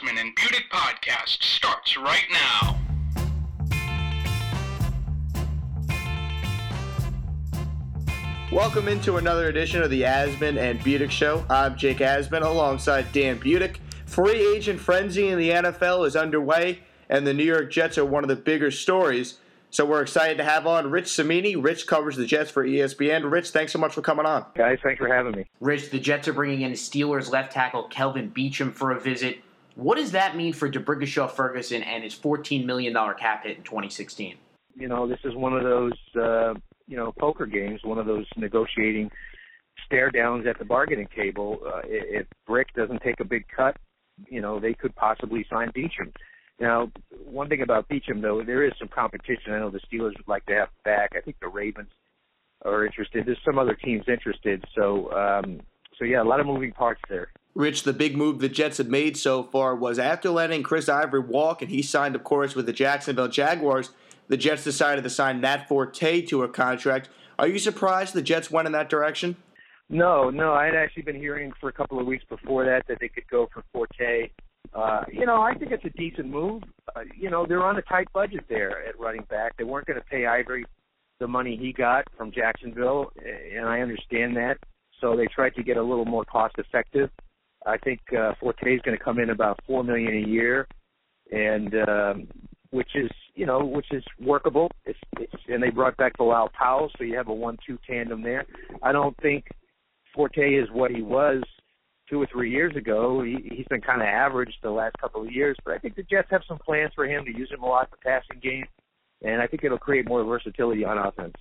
Asman and Budick podcast starts right now. Welcome into another edition of the Asman and Budick Show. I'm Jake Asman alongside Dan Budick. Free agent frenzy in the NFL is underway, and the New York Jets are one of the bigger stories. So we're excited to have on Rich Cimini. Rich covers the Jets for ESPN. Rich, thanks so much for coming on. Guys, thanks for having me. Rich, the Jets are bringing in Steelers left tackle Kelvin Beachum for a visit. What does that mean for D'Brickashaw Ferguson and his $14 million cap hit in 2016? You know, this is one of those, uh, you know, poker games, one of those negotiating stare downs at the bargaining table. Uh, if Brick doesn't take a big cut, you know, they could possibly sign Beachum. Now, one thing about Beachum, though, there is some competition. I know the Steelers would like to have back. I think the Ravens are interested. There's some other teams interested. So, um, so yeah, a lot of moving parts there. Rich, the big move the Jets have made so far was after letting Chris Ivory walk, and he signed, of course, with the Jacksonville Jaguars. The Jets decided to sign Matt Forte to a contract. Are you surprised the Jets went in that direction? No, no. I had actually been hearing for a couple of weeks before that that they could go for Forte. Uh, you know, I think it's a decent move. Uh, you know, they're on a tight budget there at running back. They weren't going to pay Ivory the money he got from Jacksonville, and I understand that. So they tried to get a little more cost effective. I think uh, Forte is going to come in about four million a year, and um, which is you know which is workable. It's, it's and they brought back Bilal Powell, so you have a one-two tandem there. I don't think Forte is what he was two or three years ago. He, he's been kind of average the last couple of years, but I think the Jets have some plans for him to use him a lot in the passing game, and I think it'll create more versatility on offense.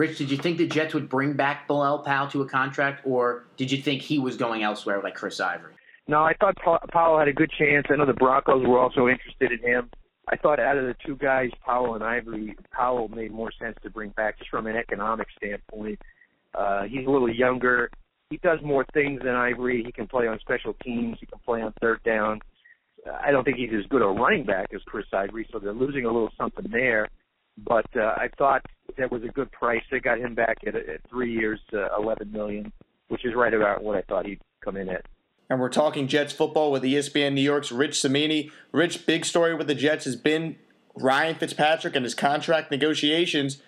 Rich, did you think the Jets would bring back Bilal Powell to a contract, or did you think he was going elsewhere like Chris Ivory? No, I thought Powell had a good chance. I know the Broncos were also interested in him. I thought out of the two guys, Powell and Ivory, Powell made more sense to bring back just from an economic standpoint. Uh, he's a little younger he does more things than Ivory. He can play on special teams. He can play on third down. I don't think he's as good a running back as Chris Ivory, so they're losing a little something there. But uh, I thought that was a good price. They got him back at, at three years, uh, eleven million, which is right about what I thought he'd come in at. And we're talking Jets football with ESPN New York's Rich Cimini. Rich, big story with the Jets has been Ryan Fitzpatrick and his contract negotiations.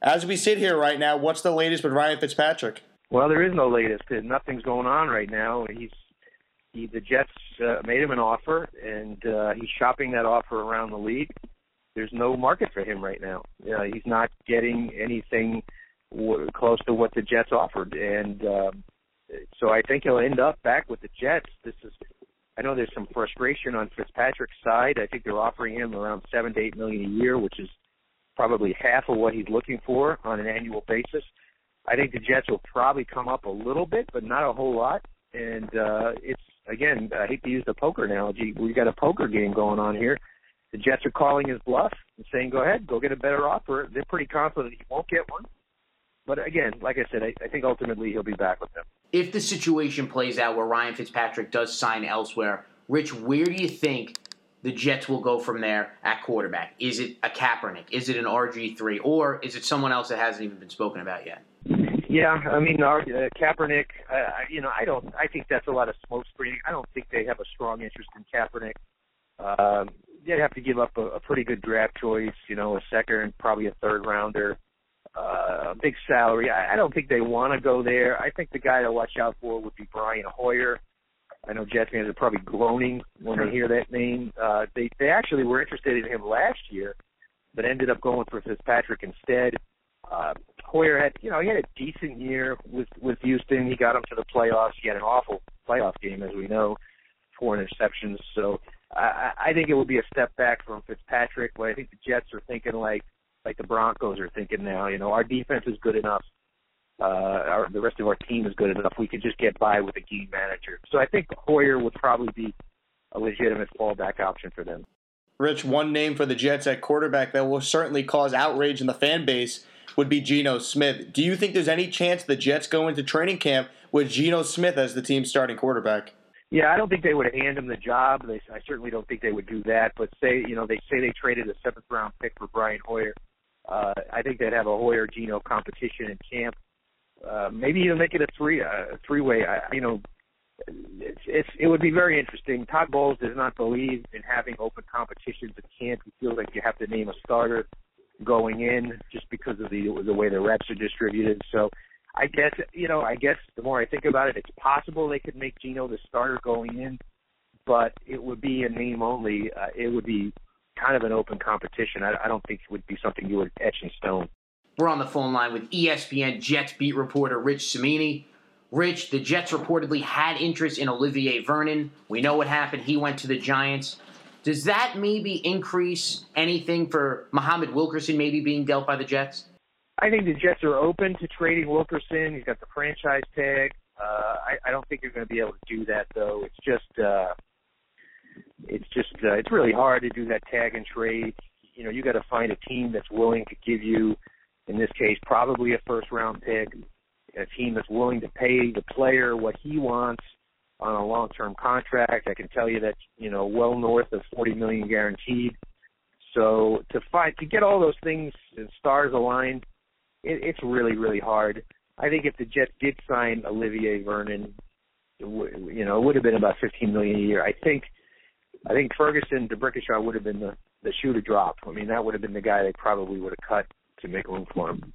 As we sit here right now, what's the latest with Ryan Fitzpatrick? Well, there is no latest. Nothing's going on right now. He's he, the Jets uh, made him an offer, and uh, he's shopping that offer around the league. There's no market for him right now. Uh, he's not getting anything w- close to what the Jets offered, and um, so I think he'll end up back with the Jets. This is, I know there's some frustration on Fitzpatrick's side. I think they're offering him around seven to eight million a year, which is probably half of what he's looking for on an annual basis. I think the Jets will probably come up a little bit, but not a whole lot. And uh, it's again, I hate to use the poker analogy. We've got a poker game going on here. The Jets are calling his bluff and saying, "Go ahead, go get a better offer." They're pretty confident he won't get one. But again, like I said, I, I think ultimately he'll be back with them. If the situation plays out where Ryan Fitzpatrick does sign elsewhere, Rich, where do you think the Jets will go from there at quarterback? Is it a Kaepernick? Is it an RG three, or is it someone else that hasn't even been spoken about yet? Yeah, I mean, uh, Kaepernick. Uh, you know, I don't. I think that's a lot of smoke screening. I don't think they have a strong interest in Kaepernick. Um, they'd have to give up a, a pretty good draft choice. You know, a second, probably a third rounder, uh, a big salary. I, I don't think they want to go there. I think the guy to watch out for would be Brian Hoyer. I know Jets fans are probably groaning when they hear that name. Uh, they they actually were interested in him last year, but ended up going for Fitzpatrick instead. Uh, Hoyer had, you know, he had a decent year with with Houston. He got them to the playoffs. He had an awful playoff game, as we know, four interceptions. So I, think it will be a step back from Fitzpatrick. But I think the Jets are thinking like like the Broncos are thinking now. You know, our defense is good enough. Uh, our, the rest of our team is good enough. We could just get by with a game manager. So I think Hoyer would probably be a legitimate fallback option for them. Rich, one name for the Jets at quarterback that will certainly cause outrage in the fan base would be Geno Smith. Do you think there's any chance the Jets go into training camp with Geno Smith as the team's starting quarterback? Yeah, I don't think they would hand him the job. They, I certainly don't think they would do that. But say, you know, they say they traded a seventh round pick for Brian Hoyer. Uh, I think they'd have a Hoyer Geno competition in camp. Uh, maybe even make it a three uh, three way. You know, it's, it's it would be very interesting. Todd Bowles does not believe in having open competitions at camp. He feels like you have to name a starter going in just because of the the way the reps are distributed. So I guess you know I guess the more I think about it, it's possible they could make Geno the starter going in, but it would be a name only. Uh, it would be kind of an open competition. I, I don't think it would be something you would etch in stone. We're on the phone line with ESPN Jets beat reporter Rich Cimini. Rich, the Jets reportedly had interest in Olivier Vernon. We know what happened. He went to the Giants. Does that maybe increase anything for Muhammad Wilkerson maybe being dealt by the Jets? I think the Jets are open to trading Wilkerson. He's got the franchise tag. Uh, I, I don't think you're going to be able to do that though. It's just, uh, it's just, uh, it's really hard to do that tag and trade. You know, you got to find a team that's willing to give you, in this case, probably a first round pick, a team that's willing to pay the player what he wants on a long term contract. I can tell you that, you know, well north of 40 million guaranteed. So to find, to get all those things, and stars aligned, it, it's really, really hard. I think if the Jets did sign Olivier Vernon, you know, it would have been about 15 million a year. I think, I think Ferguson D'Brickashaw would have been the the shoe to drop. I mean, that would have been the guy they probably would have cut to make room for him.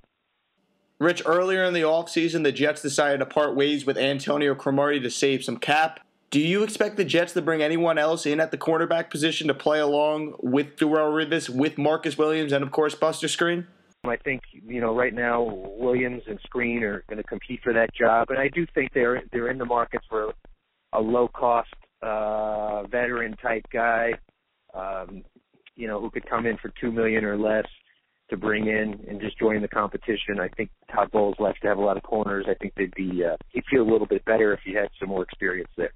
Rich, earlier in the offseason, the Jets decided to part ways with Antonio Cromartie to save some cap. Do you expect the Jets to bring anyone else in at the cornerback position to play along with Darrelle Revis, with Marcus Williams, and of course Buster Skrine? I think you know right now Williams and Skrine are going to compete for that job, and I do think they're they're in the market for a low cost uh, veteran type guy, um, you know, who could come in for two million or less to bring in and just join the competition. I think Todd Bowles likes to have a lot of corners. I think they'd be uh, he'd feel a little bit better if he had some more experience there.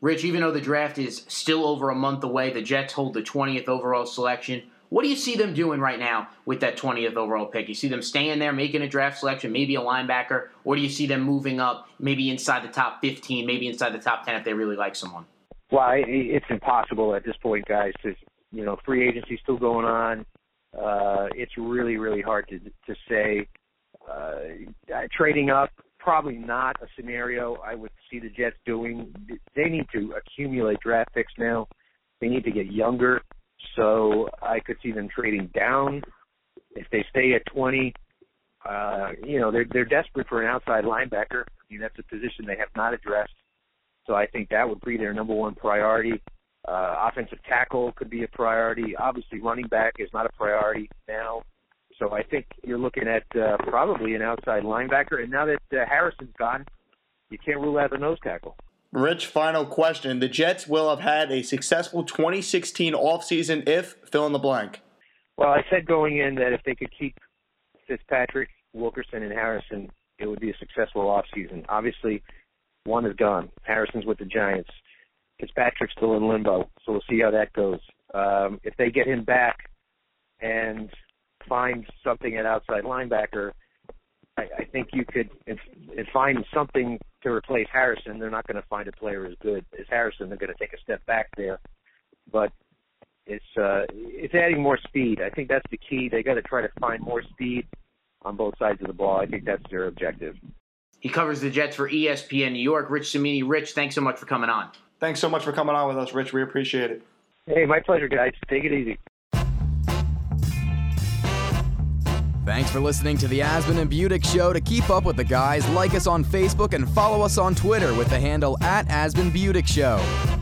Rich, even though the draft is still over a month away, the Jets hold the 20th overall selection. What do you see them doing right now with that 20th overall pick? You see them staying there, making a draft selection, maybe a linebacker, or do you see them moving up, maybe inside the top 15, maybe inside the top 10 if they really like someone? Well, it's impossible at this point, guys. To you know, free agency still going on. Uh, it's really, really hard to to say. Uh, trading up, probably not a scenario I would see the Jets doing. They need to accumulate draft picks now. They need to get younger. So I could see them trading down. If they stay at 20, uh, you know, they're they're desperate for an outside linebacker. I mean, that's a position they have not addressed. So I think that would be their number one priority. Uh, offensive tackle could be a priority. Obviously, running back is not a priority now. So I think you're looking at uh, probably an outside linebacker. And now that uh, Harrison's gone, you can't rule out the nose tackle. Rich, final question. The Jets will have had a successful 2016 offseason if fill in the blank. Well, I said going in that if they could keep Fitzpatrick, Wilkerson, and Harrison, it would be a successful offseason. Obviously, one is gone. Harrison's with the Giants. Fitzpatrick's still in limbo, so we'll see how that goes. Um, if they get him back and find something at outside linebacker, I, I think you could if, if find something to replace Harrison. They're not going to find a player as good as Harrison. They're going to take a step back there, but it's uh, it's adding more speed. I think that's the key. They got to try to find more speed on both sides of the ball. I think that's their objective. He covers the Jets for ESPN New York. Rich Cimini. Rich, thanks so much for coming on. Thanks so much for coming on with us, Rich. We appreciate it. Hey, my pleasure, guys. Take it easy. Thanks for listening to the Asman and Budick Show. To keep up with the guys, like us on Facebook and follow us on Twitter with the handle at Asman Budick Show.